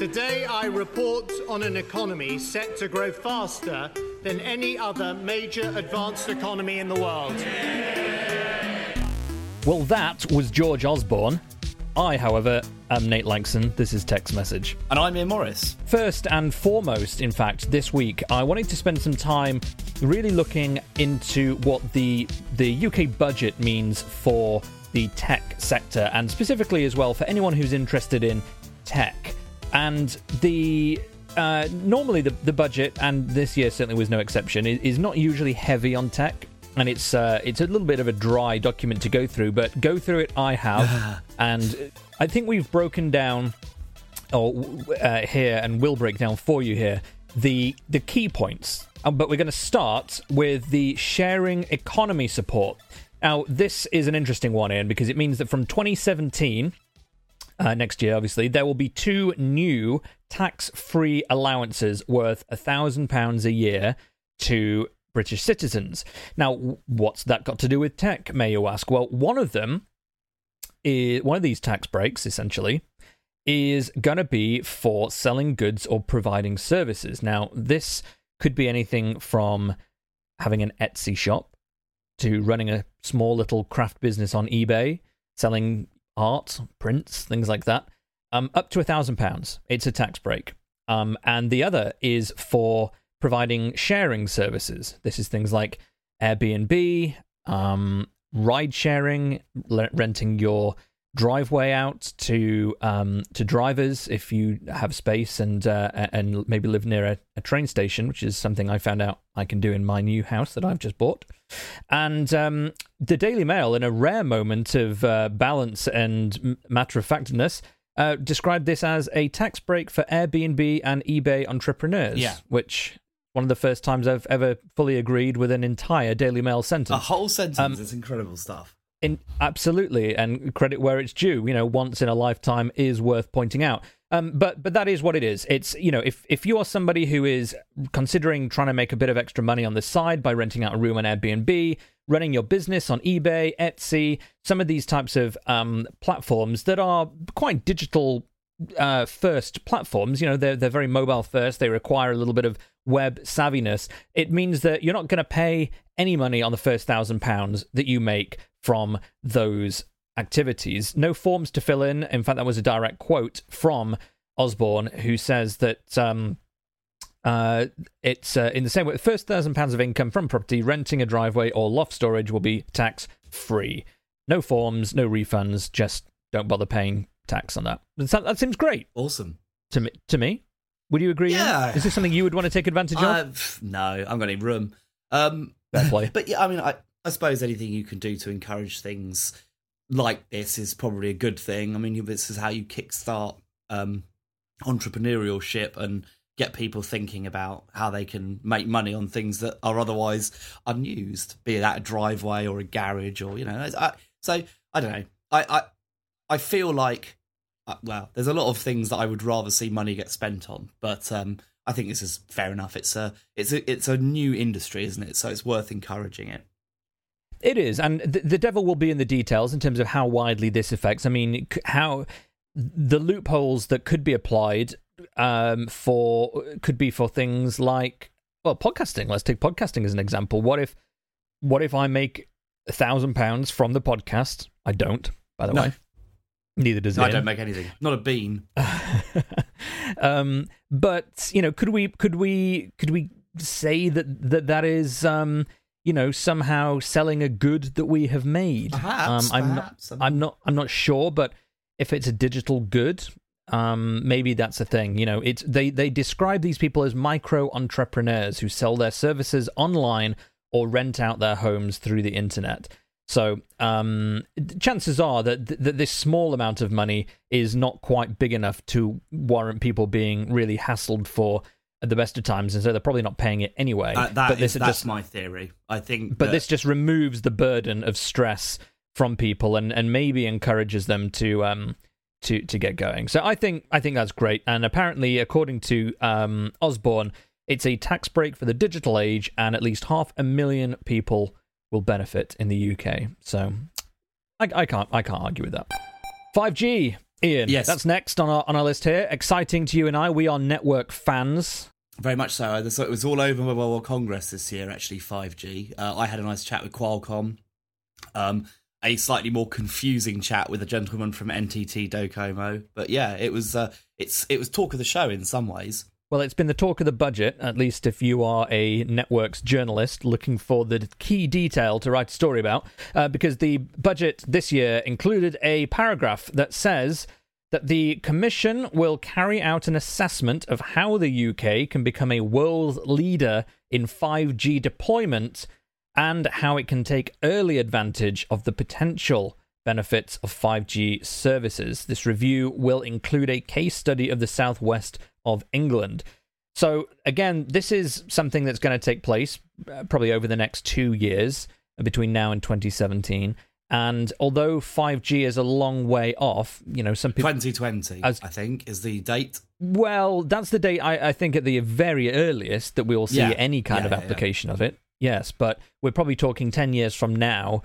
Today, I report on an economy set to grow faster than any other major advanced economy in the world. Well, that was George Osborne. I, however, am Nate Lanxon. This is Tech's Message. And I'm Ian Morris. First and foremost, in fact, this week, I wanted to spend some time really looking into what the the UK budget means for the tech sector, and specifically as well for anyone who's interested in tech. And the uh, normally the, the budget, and this year certainly was no exception, is, is not usually heavy on tech and it's uh, it's a little bit of a dry document to go through, but go through it I have, and I think we've broken down, or uh, here, and will break down for you here the the key points. Um, but we're going to start with the sharing economy support. Now, this is an interesting one, Ian, because it means that from 2017. Uh, next year, obviously, there will be two new tax-free allowances worth a thousand pounds a year to British citizens. Now, what's that got to do with tech, may you ask? Well, one of them is one of these tax breaks, essentially, is going to be for selling goods or providing services. Now, this could be anything from having an Etsy shop to running a small little craft business on eBay, selling art, prints, things like that, um, up to a thousand pounds. It's a tax break. Um, and the other is for providing sharing services. This is things like Airbnb, um, ride sharing, renting your driveway out to um, to drivers if you have space and uh, and maybe live near a, a, train station, which is something I found out I can do in my new house that I've just bought. And um, the Daily Mail, in a rare moment of uh, balance and matter of factness, uh, described this as a tax break for Airbnb and eBay entrepreneurs. Yeah. which one of the first times I've ever fully agreed with an entire Daily Mail sentence. A whole sentence. Um, it's incredible stuff. In, absolutely, and credit where it's due. You know, once in a lifetime is worth pointing out. Um, but but that is what it is. It's you know, if if you are somebody who is considering trying to make a bit of extra money on the side by renting out a room on Airbnb, running your business on eBay, Etsy, some of these types of um, platforms that are quite digital uh, first platforms. You know, they're they're very mobile first. They require a little bit of web savviness. It means that you're not going to pay any money on the first thousand pounds that you make from those activities. No forms to fill in. In fact, that was a direct quote from Osborne, who says that. Um, uh, it's uh, in the same way. The first thousand pounds of income from property, renting a driveway or loft storage will be tax free. No forms, no refunds. Just don't bother paying tax on that. That, that seems great. Awesome to me. To me, would you agree? Yeah. Is this something you would want to take advantage of? Uh, no, I'm going to room. Um, play. But yeah, I mean, I, I suppose anything you can do to encourage things like this is probably a good thing. I mean, this is how you kickstart um, entrepreneurship and get people thinking about how they can make money on things that are otherwise unused, be that a driveway or a garage or you know. I, so I don't know. I, I I feel like uh, well, there's a lot of things that I would rather see money get spent on, but um, I think this is fair enough. It's a it's a it's a new industry, isn't it? So it's worth encouraging it. It is, and the, the devil will be in the details in terms of how widely this affects. I mean, how the loopholes that could be applied um, for could be for things like well, podcasting. Let's take podcasting as an example. What if what if I make a thousand pounds from the podcast? I don't, by the no. way. Neither does no, I don't make anything. Not a bean. um, but you know, could we could we could we say that that that is um, you know somehow selling a good that we have made? Perhaps. Um, I'm perhaps. not. I'm not. I'm not sure. But if it's a digital good, um, maybe that's a thing. You know, it's they they describe these people as micro entrepreneurs who sell their services online or rent out their homes through the internet. So um, chances are that, th- that this small amount of money is not quite big enough to warrant people being really hassled for at the best of times, and so they're probably not paying it anyway. Uh, that but is- this that's just, my theory. I think. but that- this just removes the burden of stress from people, and, and maybe encourages them to um to to get going. So I think I think that's great. And apparently, according to um, Osborne, it's a tax break for the digital age, and at least half a million people will benefit in the UK. So I, I can't I can't argue with that. Five G, Ian. Yes. that's next on our on our list here. Exciting to you and I. We are network fans. Very much so. So it was all over Mobile World Congress this year, actually, 5G. Uh, I had a nice chat with Qualcomm. Um, a slightly more confusing chat with a gentleman from NTT Docomo. But yeah, it was uh, it's it was talk of the show in some ways. Well, it's been the talk of the budget, at least if you are a networks journalist looking for the key detail to write a story about, uh, because the budget this year included a paragraph that says that the Commission will carry out an assessment of how the UK can become a world leader in 5G deployment and how it can take early advantage of the potential benefits of 5G services. This review will include a case study of the southwest of England. So, again, this is something that's going to take place uh, probably over the next two years between now and 2017. And although 5G is a long way off, you know, some people. 2020, As- I think, is the date. Well, that's the date I, I think at the very earliest that we will see Yeah. any kind Yeah, of yeah, yeah. application of it. Yes, but we're probably talking 10 years from now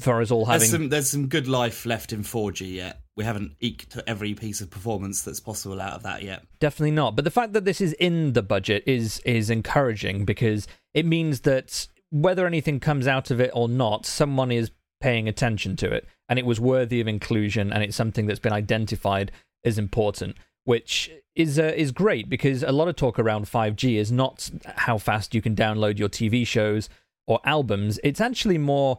for us all having. There's some there's some good life left in 4G yet. We haven't eked every piece of performance that's possible out of that yet. Definitely not. But the fact that this is in the budget is is encouraging because it means that whether anything comes out of it or not, someone is paying attention to it, and it was worthy of inclusion, and it's something that's been identified as important, which is uh, is great because a lot of talk around 5G is not how fast you can download your TV shows or albums. It's actually more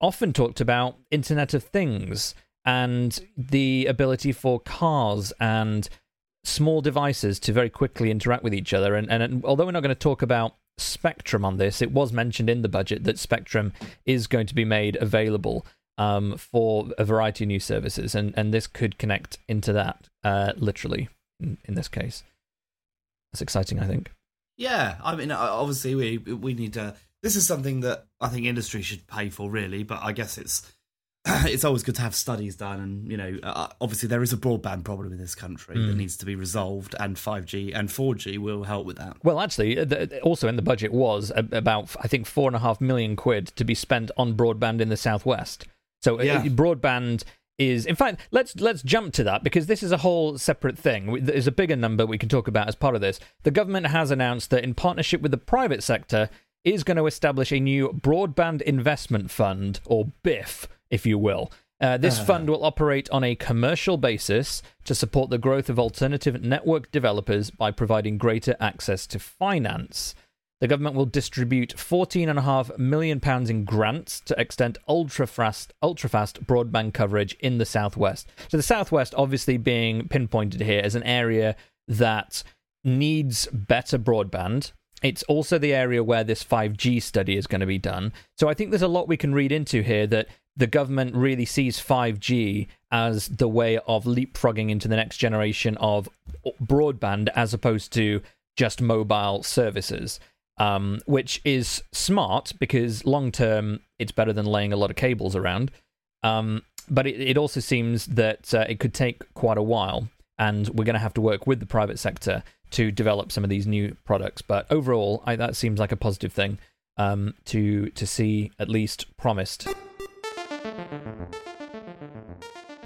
often talked about Internet of Things and the ability for cars and small devices to very quickly interact with each other. And, and although we're not going to talk about Spectrum on this, it was mentioned in the budget that Spectrum is going to be made available um, for a variety of new services, and, and this could connect into that uh, literally in, in this case. That's exciting, I think. Yeah, I mean, obviously we we need to. This is something that I think industry should pay for, really. But I guess it's it's always good to have studies done, and you know, uh, obviously there is a broadband problem in this country Mm. that needs to be resolved, and five G and four G will help with that. Well, actually, uh, the, also in the budget was about I think four and a half million quid to be spent on broadband in the southwest. So uh, Yeah. broadband is, in fact, let's let's jump to that because this is a whole separate thing. There's a bigger number we can talk about as part of this. The government has announced that in partnership with the private sector is going to establish a new broadband investment fund or BIF, if you will. Uh, this fund will operate on a commercial basis to support the growth of alternative network developers by providing greater access to finance. The government will distribute £14.5 million in grants to extend ultra fast, ultra fast broadband coverage in the southwest. So, the southwest obviously being pinpointed here as an area that needs better broadband. It's also the area where this 5G study is going to be done. So, I think there's a lot we can read into here that the government really sees 5G as the way of leapfrogging into the next generation of broadband as opposed to just mobile services um, which is smart because long term it's better than laying a lot of cables around. Um, but it, it also seems that uh, it could take quite a while, and we're going to have to work with the private sector to develop some of these new products. But overall, I, that seems like a positive thing um, to to see at least promised.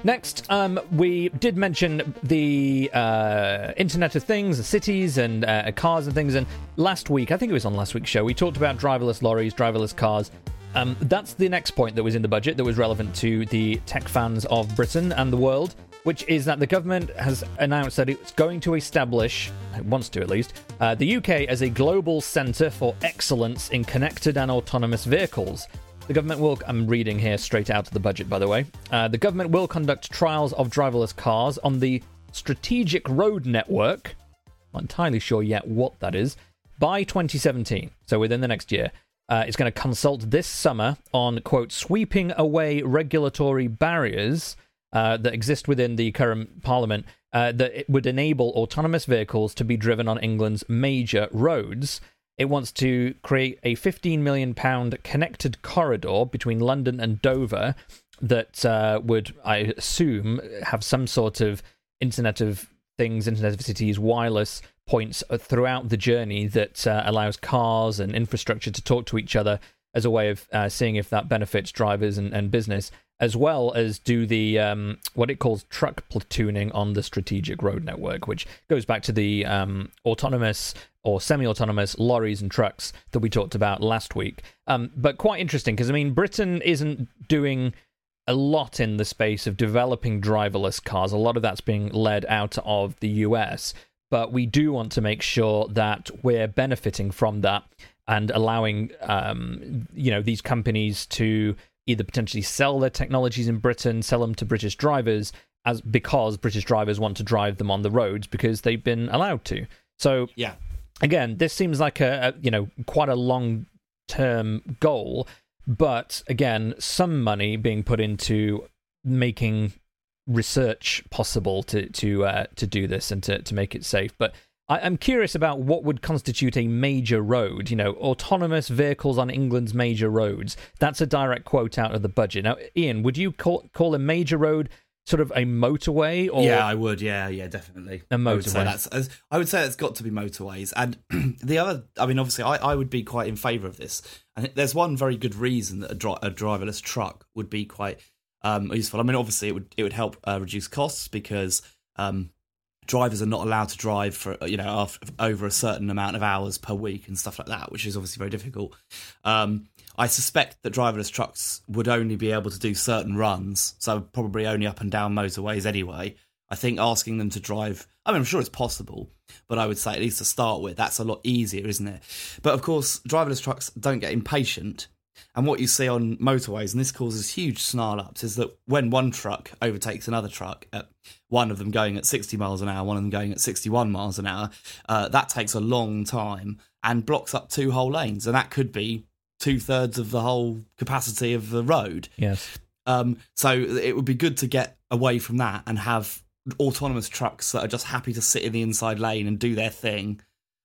Next, um, we did mention the uh, Internet of Things, cities, and uh, cars and things. And last week, I think it was on last week's show, we talked about driverless lorries, driverless cars. Um, that's the next point that was in the budget that was relevant to the tech fans of Britain and the world, which is that the government has announced that it's going to establish, it wants to at least, uh, the UK as a global centre for excellence in connected and autonomous vehicles. The government will, I'm reading here straight out of the budget, by the way. Uh, the government will conduct trials of driverless cars on the Strategic Road Network. Not entirely sure yet what that is. By 2017, so within the next year. uh, is going to consult this summer on, quote, sweeping away regulatory barriers uh, that exist within the current parliament uh, that would enable autonomous vehicles to be driven on England's major roads. It wants to create a 15 million pound connected corridor between London and Dover that uh, would, I assume, have some sort of Internet of Things, Internet of Cities, wireless points throughout the journey that uh, allows cars and infrastructure to talk to each other as a way of uh, seeing if that benefits drivers and, and business, as well as do the um, what it calls truck platooning on the strategic road network, which goes back to the um, autonomous or semi-autonomous lorries and trucks that we talked about last week. Um, but quite interesting because I mean, Britain isn't doing a lot in the space of developing driverless cars. A lot of that's being led out of the US, but we do want to make sure that we're benefiting from that and allowing um, you know these companies to either potentially sell their technologies in Britain, sell them to British drivers, as because British drivers want to drive them on the roads because they've been allowed to. So yeah, again, this seems like a, a you know quite a long term goal, but again, some money being put into making research possible to to uh, to do this and to to make it safe. But I, am curious about what would constitute a major road. You know, autonomous vehicles on England's major roads. That's a direct quote out of the budget. Now, Ian, would you call call a major road sort of a motorway? Or yeah, I would. Yeah, yeah, definitely. A motorway. I would say that's. I would say it's got to be motorways. And the other, I mean, obviously, I, I would be quite in favour of this. And there's one very good reason that a, dri- a driverless truck would be quite um, useful. I mean, obviously, it would it would help uh, reduce costs because um, drivers are not allowed to drive for you know after, over a certain amount of hours per week and stuff like that, which is obviously very difficult. Um, I suspect that driverless trucks would only be able to do certain runs, so probably only up and down motorways anyway. I think asking them to drive, I mean, I'm sure it's possible, but I would say at least to start with, that's a lot easier, isn't it? But of course, driverless trucks don't get impatient and what you see on motorways, and this causes huge snarl ups, is that when one truck overtakes another truck, at one of them going at 60 miles an hour, one of them going at 61 miles an hour, uh, that takes a long time and blocks up two whole lanes. And that could be two thirds of the whole capacity of the road. Yes. Um, so it would be good to get away from that and have autonomous trucks that are just happy to sit in the inside lane and do their thing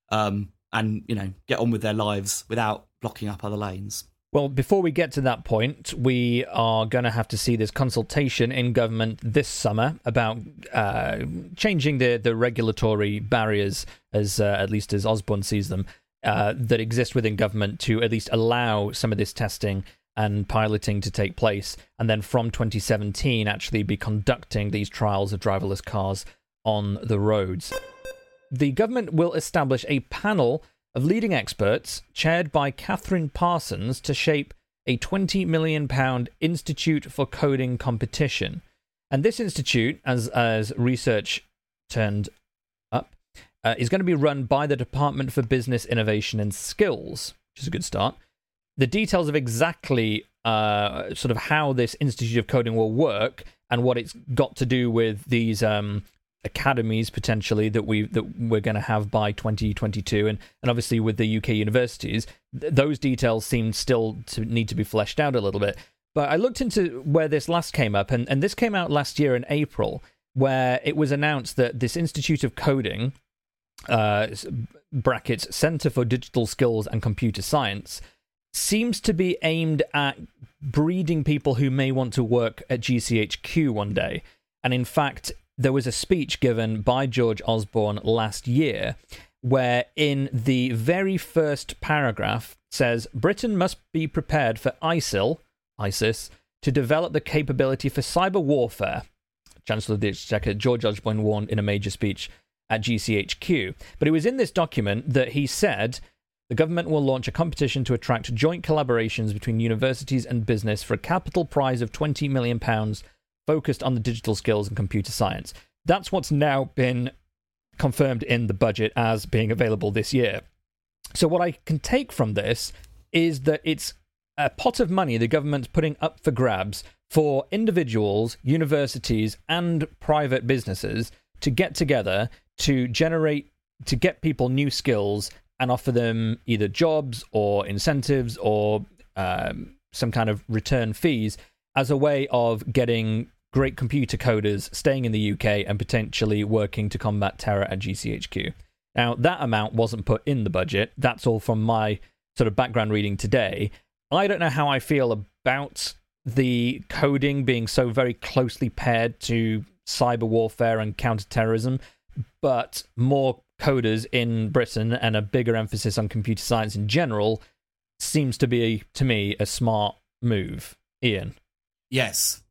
um, and, you know, get on with their lives without blocking up other lanes. Well, before we get to that point, we are going to have to see this consultation in government this summer about uh, changing the, the regulatory barriers, as uh, at least as Osborne sees them, uh, that exist within government to at least allow some of this testing and piloting to take place, and then from 2017 actually be conducting these trials of driverless cars on the roads. The government will establish a panel of leading experts, chaired by Katherine Parsons, to shape a £20 million Institute for Coding competition. And this institute, as, as research turned up, uh, is going to be run by the Department for Business Innovation and Skills, which is a good start. The details of exactly uh, sort of how this Institute of Coding will work and what it's got to do with these um, academies potentially that we that we're going to have by 2022 and and obviously with the UK universities th- those details seem still to need to be fleshed out a little bit. But I looked into where this last came up and and this came out last year in April where it was announced that this Institute of Coding uh, brackets Center for Digital Skills and Computer Science seems to be aimed at breeding people who may want to work at GCHQ one day. And in fact there was a speech given by George Osborne last year where in the very first paragraph says Britain must be prepared for ISIL, ISIS, to develop the capability for cyber warfare. Chancellor of the Exchequer George Osborne warned in a major speech at GCHQ. But it was in this document that he said the government will launch a competition to attract joint collaborations between universities and business for a capital prize of £20 million focused on the digital skills and computer science. That's what's now been confirmed in the budget as being available this year. So, what I can take from this is that it's a pot of money the government's putting up for grabs for individuals, universities, and private businesses to get together to generate, to get people new skills and offer them either jobs or incentives or um, some kind of return fees as a way of getting great computer coders staying in the UK and potentially working to combat terror at GCHQ. Now, that amount wasn't put in the budget. That's all from my sort of background reading today. I don't know how I feel about the coding being so very closely paired to cyber warfare and counterterrorism, but more coders in Britain and a bigger emphasis on computer science in general seems to be, to me, a smart move. Ian. Yes,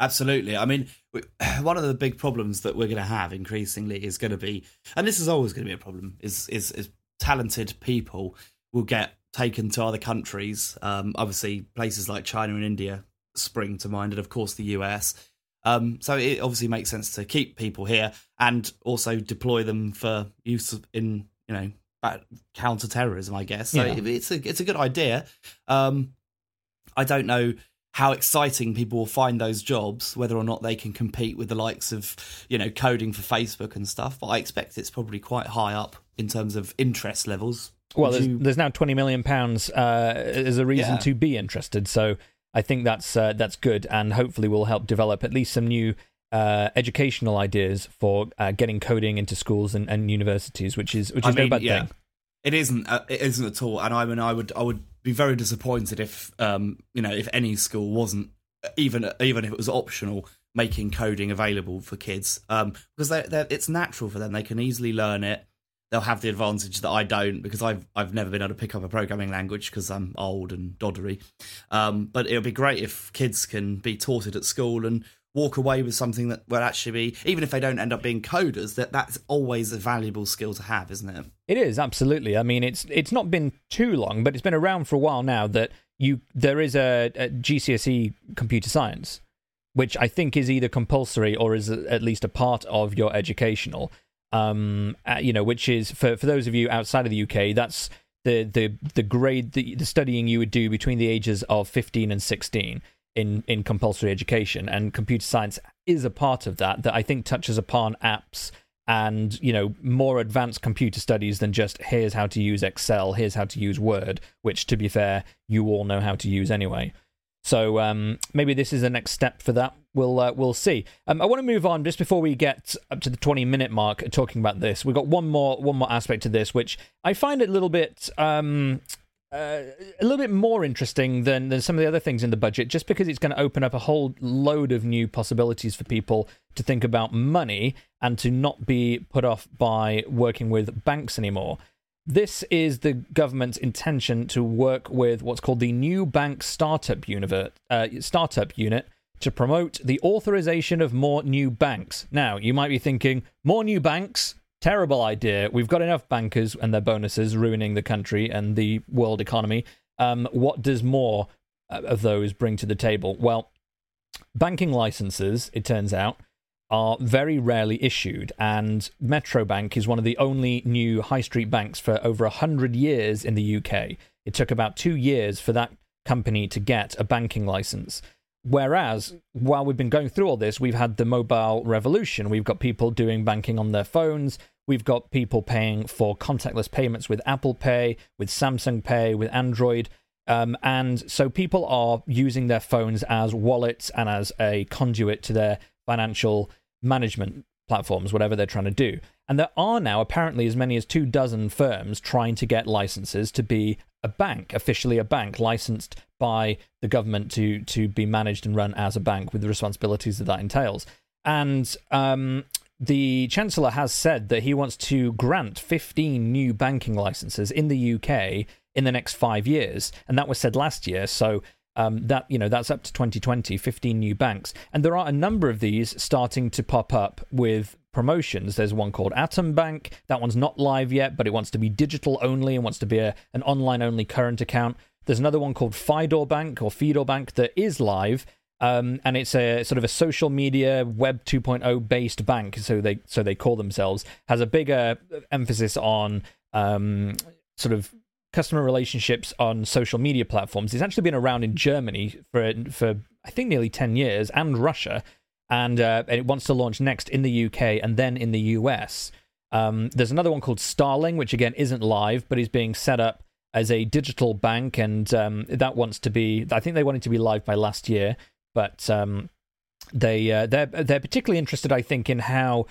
absolutely. I mean, one of the big problems that we're going to have increasingly is going to be, and this is always going to be a problem, is is, is talented people will get taken to other countries. Um, obviously, places like China and India spring to mind, and of course the US. Um, so it obviously makes sense to keep people here and also deploy them for use in you know counter terrorism. I guess so. Yeah. It's a it's a good idea. Um, I don't know how exciting people will find those jobs, whether or not they can compete with the likes of, you know, coding for Facebook and stuff. But I expect it's probably quite high up in terms of interest levels. Well, there's, you... there's, now twenty million pounds uh, as a reason yeah. to be interested. So I think that's uh, that's good, and hopefully will help develop at least some new uh, educational ideas for uh, getting coding into schools and, and, universities, which is which is I mean, no bad yeah. thing. It isn't. Uh, it isn't at all. And I mean, I would I would be very disappointed if um you know if any school wasn't even even if it was optional making coding available for kids um because they they it's natural for them. They can easily learn it. They'll have the advantage that I don't because I've I've never been able to pick up a programming language because I'm old and doddery. Um, but it would be great if kids can be taught it at school and walk away with something that will actually be, even if they don't end up being coders, that that's always a valuable skill to have, isn't it? It is absolutely. I mean, it's it's not been too long, but it's been around for a while now that you there is a, a GCSE computer science, which I think is either compulsory or is at least a part of your educational. Um, uh, you know, which is for for those of you outside of the UK, that's the the the grade the, the studying you would do between the ages of 15 and 16 in in compulsory education, and computer science is a part of that. That I think touches upon apps and you know more advanced computer studies than just here's how to use Excel, here's how to use Word, which to be fair, you all know how to use anyway. So um, maybe this is the next step for that. We'll uh, we'll see. Um, I want to move on just before we get up to the twenty minute mark talking about this. We've got one more one more aspect to this, which I find a little bit um, uh, a little bit more interesting than, than some of the other things in the budget, just because it's going to open up a whole load of new possibilities for people to think about money and to not be put off by working with banks anymore. This is the government's intention to work with what's called the New Bank Startup, uh, Startup Unit to promote the authorization of more new banks. Now, you might be thinking, more new banks? Terrible idea. We've got enough bankers and their bonuses ruining the country and the world economy. Um, what does more uh, of those bring to the table? Well, banking licenses, it turns out, are very rarely issued, and Metro Bank is one of the only new high street banks for over 100 years in the UK. It took about two years for that company to get a banking license. Whereas, while we've been going through all this, we've had the mobile revolution. We've got people doing banking on their phones. We've got people paying for contactless payments with Apple Pay, with Samsung Pay, with Android. Um, and so people are using their phones as wallets and as a conduit to their financial management platforms, whatever they're trying to do. And there are now apparently as many as two dozen firms trying to get licenses to be a bank, officially a bank, licensed by the government to to be managed and run as a bank with the responsibilities that that entails. And um, the chancellor has said that he wants to grant 15 new banking licenses in the UK in the next five years, and that was said last year. So um, that you know that's up to 2020, 15 new banks, and there are a number of these starting to pop up with promotions. There's one called Atom Bank. That one's not live yet, but it wants to be digital only and wants to be a, an online only current account. There's another one called Fidor Bank or Fidor Bank that is live. Um, and it's a sort of a social media web 2.0 based bank so they so they call themselves has a bigger emphasis on um, sort of customer relationships on social media platforms it's actually been around in Germany for for I think nearly 10 years and Russia and, uh, and it wants to launch next in the UK and then in the US. Um, there's another one called Starling, which again isn't live, but is being set up as a digital bank, and um, that wants to be. I think they wanted to be live by last year, but um, they uh, they're they're particularly interested, I think, in how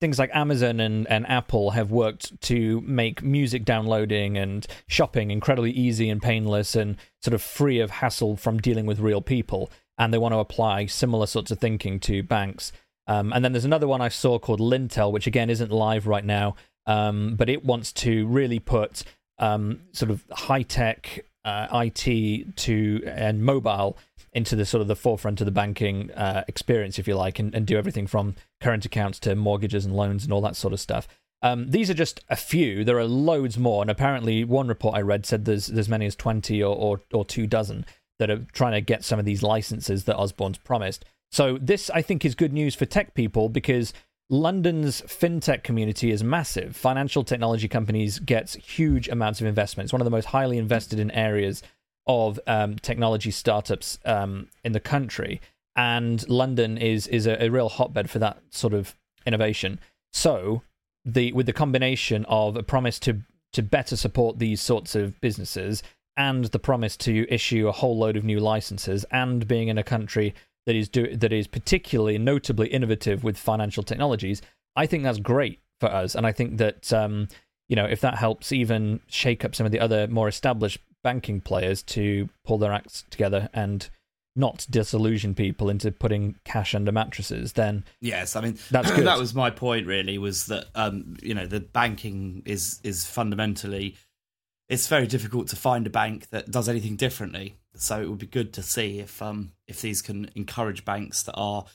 things like Amazon and, and Apple have worked to make music downloading and shopping incredibly easy and painless and sort of free of hassle from dealing with real people. And they want to apply similar sorts of thinking to banks. Um, and then there's another one I saw called Lintel, which again isn't live right now, um, but it wants to really put um, sort of high tech uh, IT to and mobile into the sort of the forefront of the banking uh, experience, if you like, and, and do everything from current accounts to mortgages and loans and all that sort of stuff. Um, these are just a few. There are loads more, and apparently, one report I read said there's there's many as twenty or, or, or two dozen that are trying to get some of these licenses that Osborne's promised. So this, I think, is good news for tech people because London's fintech community is massive. Financial technology companies get huge amounts of investment. It's one of the most highly invested in areas of um, technology startups um, in the country, and London is is a, a, real hotbed for that sort of innovation. So, the with the combination of a promise to to better support these sorts of businesses and the promise to issue a whole load of new licenses, and being in a country that is do that is particularly notably innovative with financial technologies, I think that's great for us, and I think that. Um, you know, if that helps even shake up some of the other more established banking players to pull their acts together and not disillusion people into putting cash under mattresses, then yes, I mean that's good. that was my point. Really, was that um, you know the banking is is fundamentally it's very difficult to find a bank that does anything differently. So it would be good to see if um if these can encourage banks that are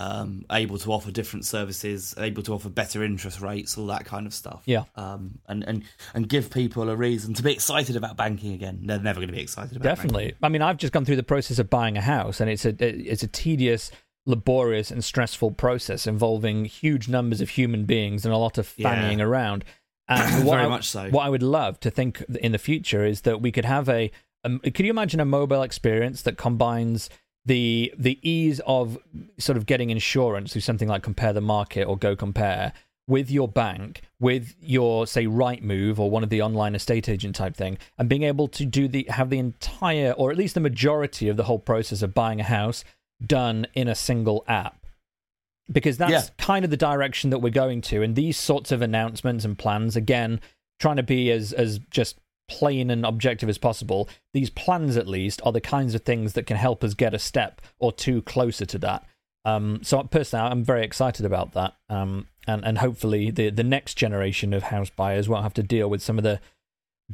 um, able to offer different services, able to offer better interest rates, all that kind of stuff. Yeah. Um, and, and, and give people a reason to be excited about banking again. They're never going to be excited about Definitely. Banking. I mean, I've just gone through the process of buying a house, and it's a it's a tedious, laborious, and stressful process involving huge numbers of human beings and a lot of fannying yeah. around. And Very I, much so. What I would love to think in the future is that we could have a. Um, could you imagine a mobile experience that combines the the ease of sort of getting insurance through something like Compare the Market or Go Compare with your bank, with your say Right Move or one of the online estate agent type thing, and being able to do the have the entire or at least the majority of the whole process of buying a house done in a single app. Because that's yeah. kind of the direction that we're going to. And these sorts of announcements and plans, again, trying to be as as just plain and objective as possible, these plans at least are the kinds of things that can help us get a step or two closer to that. Um, so personally, I'm very excited about that, um, and and hopefully the the next generation of house buyers won't have to deal with some of the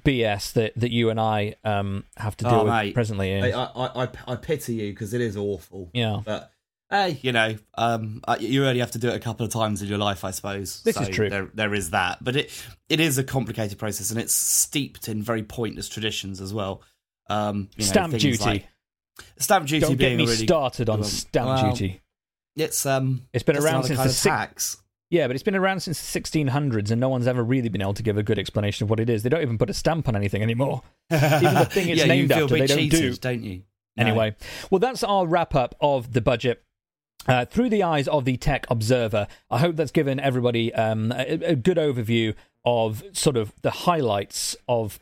BS that, that you and I um, have to deal oh, with mate, presently. I, I, I, I pity you because it is awful. Yeah, but hey, you know, um, uh, you only have to do it a couple of times in your life, I suppose. This so is true. There, there is that, but it it is a complicated process, and it's steeped in very pointless traditions as well. Um, you know, stamp duty. Like, stamp duty. Don't get me really started on stamp well, duty. It's um, it's been around since the six. Yeah, but it's been around since the 1600s, and no one's ever really been able to give a good explanation of what it is. They don't even put a stamp on anything anymore. even the thing it's yeah, named after, they cheated, don't do. Don't you? No. Anyway, well, that's our wrap up of the budget. Uh, through the eyes of the tech observer, I hope that's given everybody um, a, a, good overview of sort of the highlights of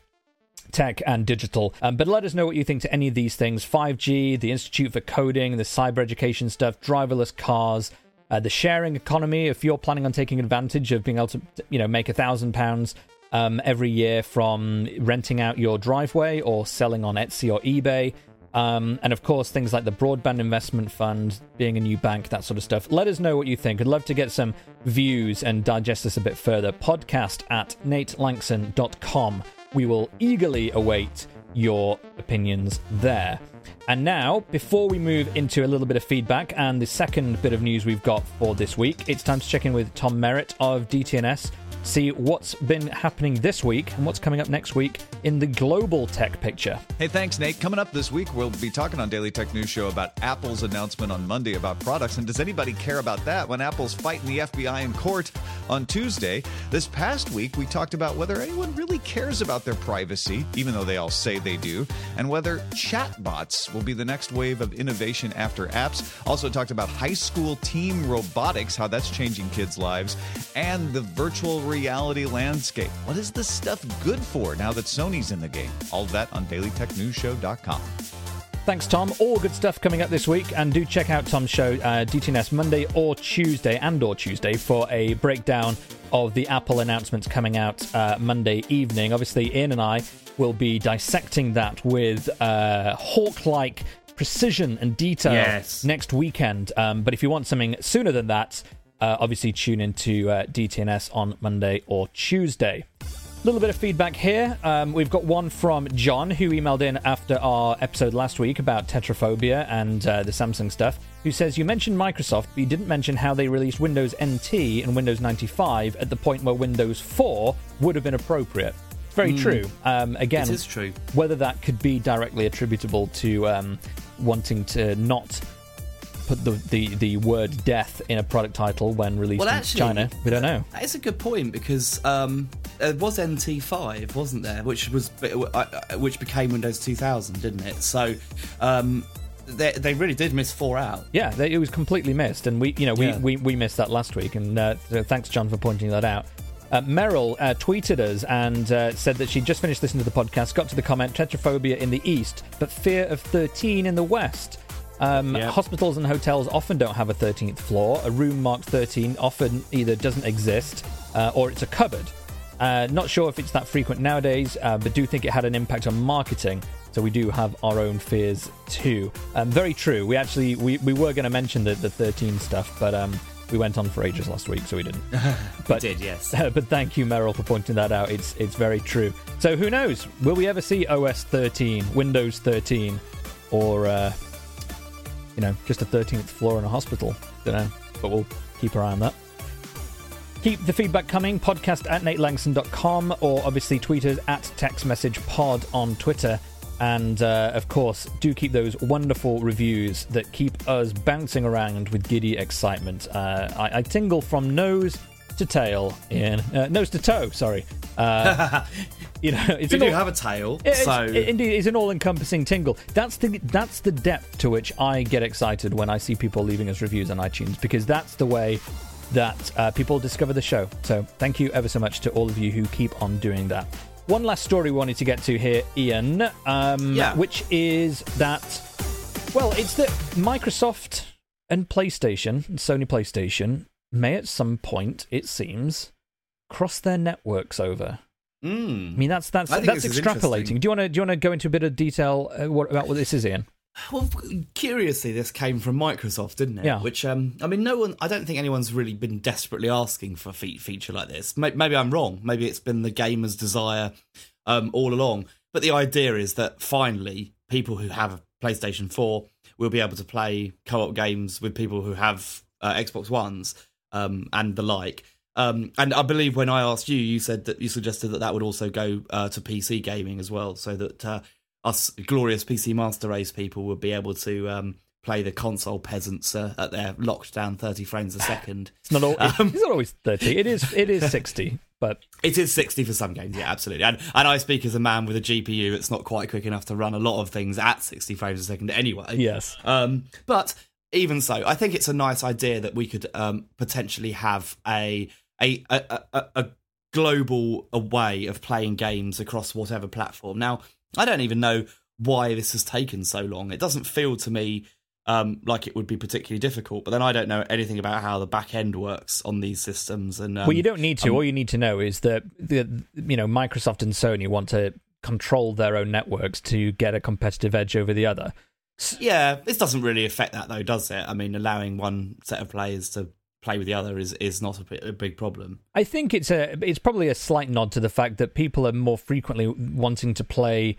tech and digital. Um, but let us know what you think to any of these things 5G, the Institute for Coding, the cyber education stuff, driverless cars. Uh, the sharing economy, if you're planning on taking advantage of being able to, you know, make a thousand pounds um, every year from renting out your driveway or selling on Etsy or eBay, um, and of course, things like the Broadband Investment Fund, being a new bank, that sort of stuff. Let us know what you think. I'd love to get some views and digest this a bit further. Podcast at natelanxon.com. We will eagerly await your opinions there. And now, before we move into a little bit of feedback and the second bit of news we've got for this week, it's time to check in with Tom Merritt of DTNS see what's been happening this week and what's coming up next week in the global tech picture. Hey, thanks, Nate. Coming up this week, we'll be talking on Daily Tech News Show about Apple's announcement on Monday about products. And does anybody care about that when Apple's fighting the FBI in court on Tuesday? This past week, we talked about whether anyone really cares about their privacy, even though they all say they do, and whether chatbots will be the next wave of innovation after apps. Also, talked about high school team robotics, how that's changing kids' lives, and the virtual reality reality landscape. What is this stuff good for now that Sony's in the game? All of that on dailytechnewsshow.com. Thanks, Tom. All good stuff coming up this week, and do check out Tom's show, uh, DTNS Monday or Tuesday, and or Tuesday for a breakdown of the Apple announcements coming out uh, Monday evening. Obviously, Ian and I will be dissecting that with uh, hawk-like precision and detail Yes. next weekend. Um, but if you want something sooner than that, uh, obviously tune into uh, DTNS on Monday or Tuesday. A little bit of feedback here. Um, we've got one from John who emailed in after our episode last week about tetraphobia and uh, the Samsung stuff. Who says you mentioned Microsoft, but you didn't mention how they released Windows NT and Windows 95 at the point where Windows 4 would have been appropriate. Very true. Um, again, It is true. whether that could be directly attributable to um, wanting to not put the, the, the word death in a product title when released Well, in actually, China, we don't know. That is a good point because um, there was NT5, wasn't there, which was uh, which became Windows 2000, didn't it? So um, they they really did miss four out. Yeah, they, it was completely missed, and we, you know, we, Yeah. we, we missed that last week, and uh, thanks, John, for pointing that out. Uh, Meryl uh, tweeted us and uh, said that she just finished listening to the podcast, got to the comment tetraphobia in the east, but fear of 13 in the west. Um, Yep. Hospitals and hotels often don't have a 13th floor. A room marked 13 often either doesn't exist uh, or it's a cupboard. Uh, not sure if it's that frequent nowadays, uh, but do think it had an impact on marketing. So we do have our own fears too. Um, very true. We actually we, we were going to mention the, the 13 stuff, but um, we went on for ages last week, so we didn't. But did, yes. but thank you, Meryl, for pointing that out. It's it's very true. So who knows? Will we ever see OS 13, Windows 13, or uh, you know just a 13th floor in a hospital? Don't know, but we'll keep our eye on that. Keep the feedback coming. Podcast at natelanxon.com or obviously tweet us at textmessagepod on Twitter. And uh, of course, do keep those wonderful reviews that keep us bouncing around with giddy excitement. Uh, I, I tingle from nose to tail, Ian. Uh, nose to toe, sorry. Uh, you know, it's We do all- have a tail, it- it's- so it- indeed, it's an all-encompassing tingle. That's the that's the depth to which I get excited when I see people leaving us reviews on iTunes because that's the way that uh, people discover the show. So thank you ever so much to all of you who keep on doing that. One last story we wanted to get to here, Ian, um, Yeah. which is that well, it's that Microsoft and PlayStation, Sony PlayStation, may at some point, it seems, cross their networks over. Mm. I mean, that's that's that's extrapolating. Do you want to do you want to go into a bit of detail uh, what, about what this is, Ian? Well, curiously, this came from Microsoft, didn't it? Yeah. Which, um, I mean, no one. I don't think anyone's really been desperately asking for a fe- feature like this. May- Maybe I'm wrong. Maybe it's been the gamer's desire um, all along. But the idea is that finally, people who have a PlayStation 4 will be able to play co-op games with people who have uh, Xbox Ones um, and the like. Um, and I believe when I asked you, you said that you suggested that that would also go uh, to PC gaming as well, so that uh, us glorious PC Master Race people would be able to um, play the console peasants uh, at their locked down 30 frames a second. It's not all, Um, it's not always thirty. It is it is sixty, but It is 60 for some games, yeah, absolutely. And, and I speak as a man with a GPU that's not quite quick enough to run a lot of things at 60 frames a second anyway. yes, Um, but even so, I think it's a nice idea that we could um, potentially have a a, a, a, a global way of playing games across whatever platform. Now, I don't even know why this has taken so long. It doesn't feel to me um, like it would be particularly difficult, but then I don't know anything about how the back end works on these systems. And um, well, you don't need to. all you need to know is that the you know Microsoft and Sony want to control their own networks to get a competitive edge over the other. Yeah, this doesn't really affect that though, does it? I mean, allowing one set of players to play with the other is is not a, big problem. I think it's a it's probably a slight nod to the fact that people are more frequently wanting to play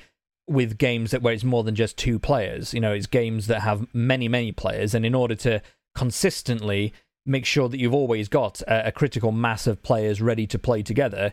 with games that where it's more than just two players. You know, it's games that have many many players, and in order to consistently make sure that you've always got a, a critical mass of players ready to play together,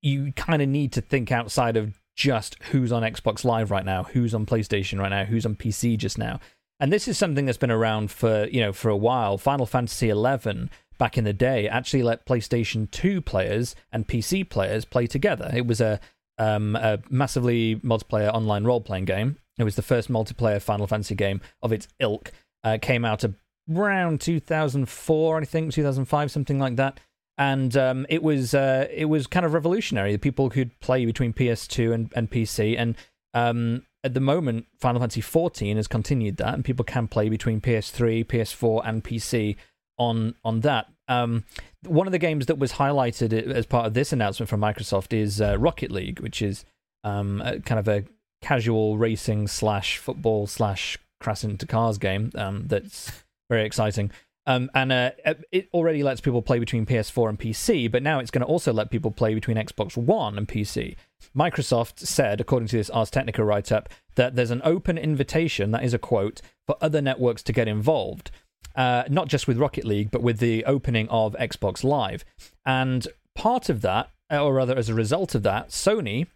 you kind of need to think outside of just who's on Xbox Live right now, who's on PlayStation right now, who's on PC just now. And this is something that's been around for, you know, for a while. Final Fantasy XI back in the day actually let PlayStation 2 players and PC players play together. It was a um, a massively multiplayer online role-playing game. It was the first multiplayer Final Fantasy game of its ilk. Uh, came out around 2004, I think, 2005, something like that. And um, it was uh, it was kind of revolutionary. People could play between PS2 and, and PC, and um, at the moment, Final Fantasy XIV has continued that, and people can play between PS3, PS4, and PC on on that. Um, one of the games that was highlighted as part of this announcement from Microsoft is uh, Rocket League, which is um, kind of a casual racing slash football slash crash into cars game um, that's very exciting. Um, and uh, it already lets people play between PS4 and PC, but now it's going to also let people play between Xbox One and PC. Microsoft said, according to this Ars Technica write up, that there's an open invitation, that is a quote, for other networks to get involved. Uh, not just with Rocket League, but with the opening of Xbox Live. And part of that, or rather as a result of that, Sony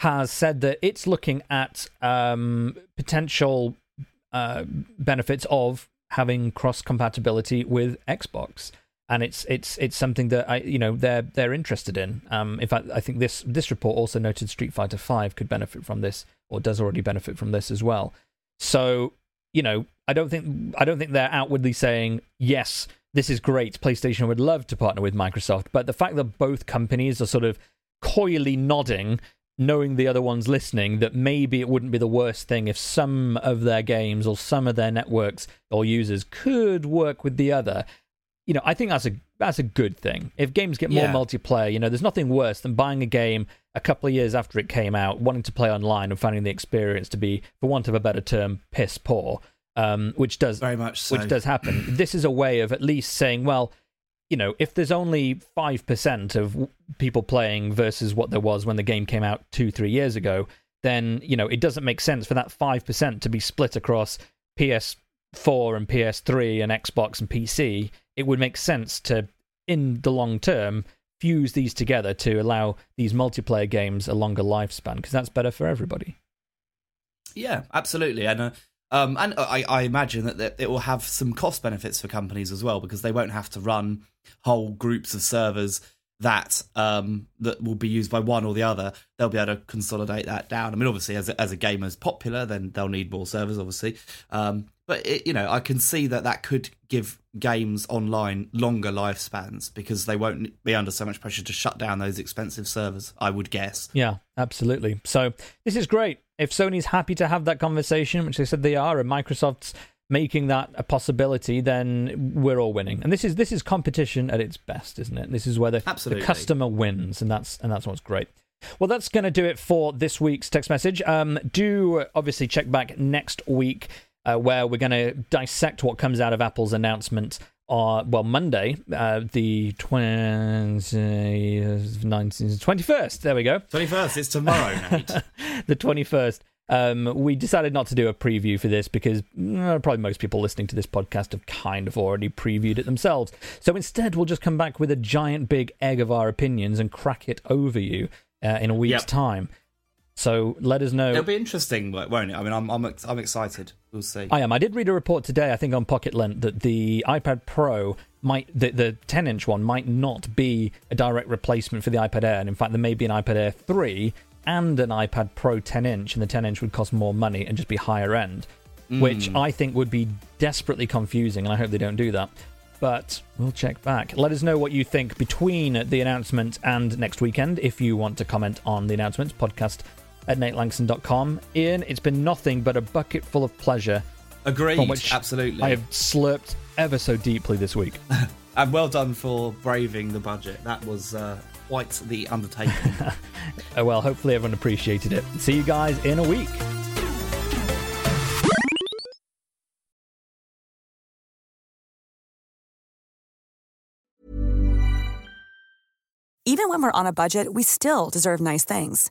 has said that it's looking at um, potential uh, benefits of having cross compatibility with Xbox, and it's it's it's something that I you know they're they're interested in. Um, in fact, I think this this report also noted Street Fighter Five could benefit from this, or does already benefit from this as well. So you know, I don't think I don't think they're outwardly saying yes. This is great. PlayStation would love to partner with Microsoft, but the fact that both companies are sort of coyly nodding knowing the other one's listening that maybe it wouldn't be the worst thing if some of their games or some of their networks or users could work with the other. You know, I think that's a that's a good thing. If games get more Yeah. multiplayer, you know, there's nothing worse than buying a game a couple of years after it came out, wanting to play online and finding the experience to be, for want of a better term, piss poor. Um, which does Very much so. which does happen. this is a way of at least saying, well, you know, if there's only 5% of people playing versus what there was when the game came out two, three years ago, then, you know, it doesn't make sense for that 5% to be split across PS4 and PS3 and Xbox and PC. It would make sense to, in the long term, fuse these together to allow these multiplayer games a longer lifespan because that's better for everybody. Yeah, absolutely, and uh, um, and I, I imagine that, it will have some cost benefits for companies as well because they won't have to run whole groups of servers that um that will be used by one or the other. They'll be able to consolidate that down. I mean, obviously, as a, as a game is popular, then they'll need more servers, obviously. Um, but it, you know, I can see that that could give games online longer lifespans because they won't be under so much pressure to shut down those expensive servers. I would guess. Yeah, absolutely. So this is great. If Sony's happy to have that conversation, which they said they are, and Microsoft's making that a possibility, then we're all winning. And this is this is competition at its best, isn't it? This is where the, the customer wins, and that's and that's what's great. Well, that's going to do it for this week's Tech's Message. Um, do obviously check back next week, uh, where we're going to dissect what comes out of Apple's announcement. Uh, well, Monday, uh, the 20, 19, 21st. There we go Twenty first, it's tomorrow, Nate. the 21st. Um, we decided not to do a preview for this because mm, probably most people listening to this podcast have kind of already previewed it themselves. So instead, we'll just come back with a giant big egg of our opinions and crack it over you uh, in a week's Yep. time. So let us know. It'll be interesting, won't it? I mean, I'm I'm I'm excited. We'll see. I am. I did read a report today, I think on Pocket-lint, that the iPad Pro might, the, the 10 inch one might not be a direct replacement for the iPad Air. And in fact, there may be an iPad Air 3 and an iPad Pro 10 inch, and the 10 inch would cost more money and just be higher end, hmm. which I think would be desperately confusing. And I hope they don't do that. But we'll check back. Let us know what you think between the announcement and next weekend. If you want to comment on the announcements, podcast at natelanxon.com. Ian, it's been nothing but a bucket full of pleasure Agreed. from which Absolutely. I have slurped ever so deeply this week. And well done for braving the budget. That was uh, quite the undertaking. oh, well, hopefully everyone appreciated it. See you guys in a week. Even when we're on a budget, we still deserve nice things.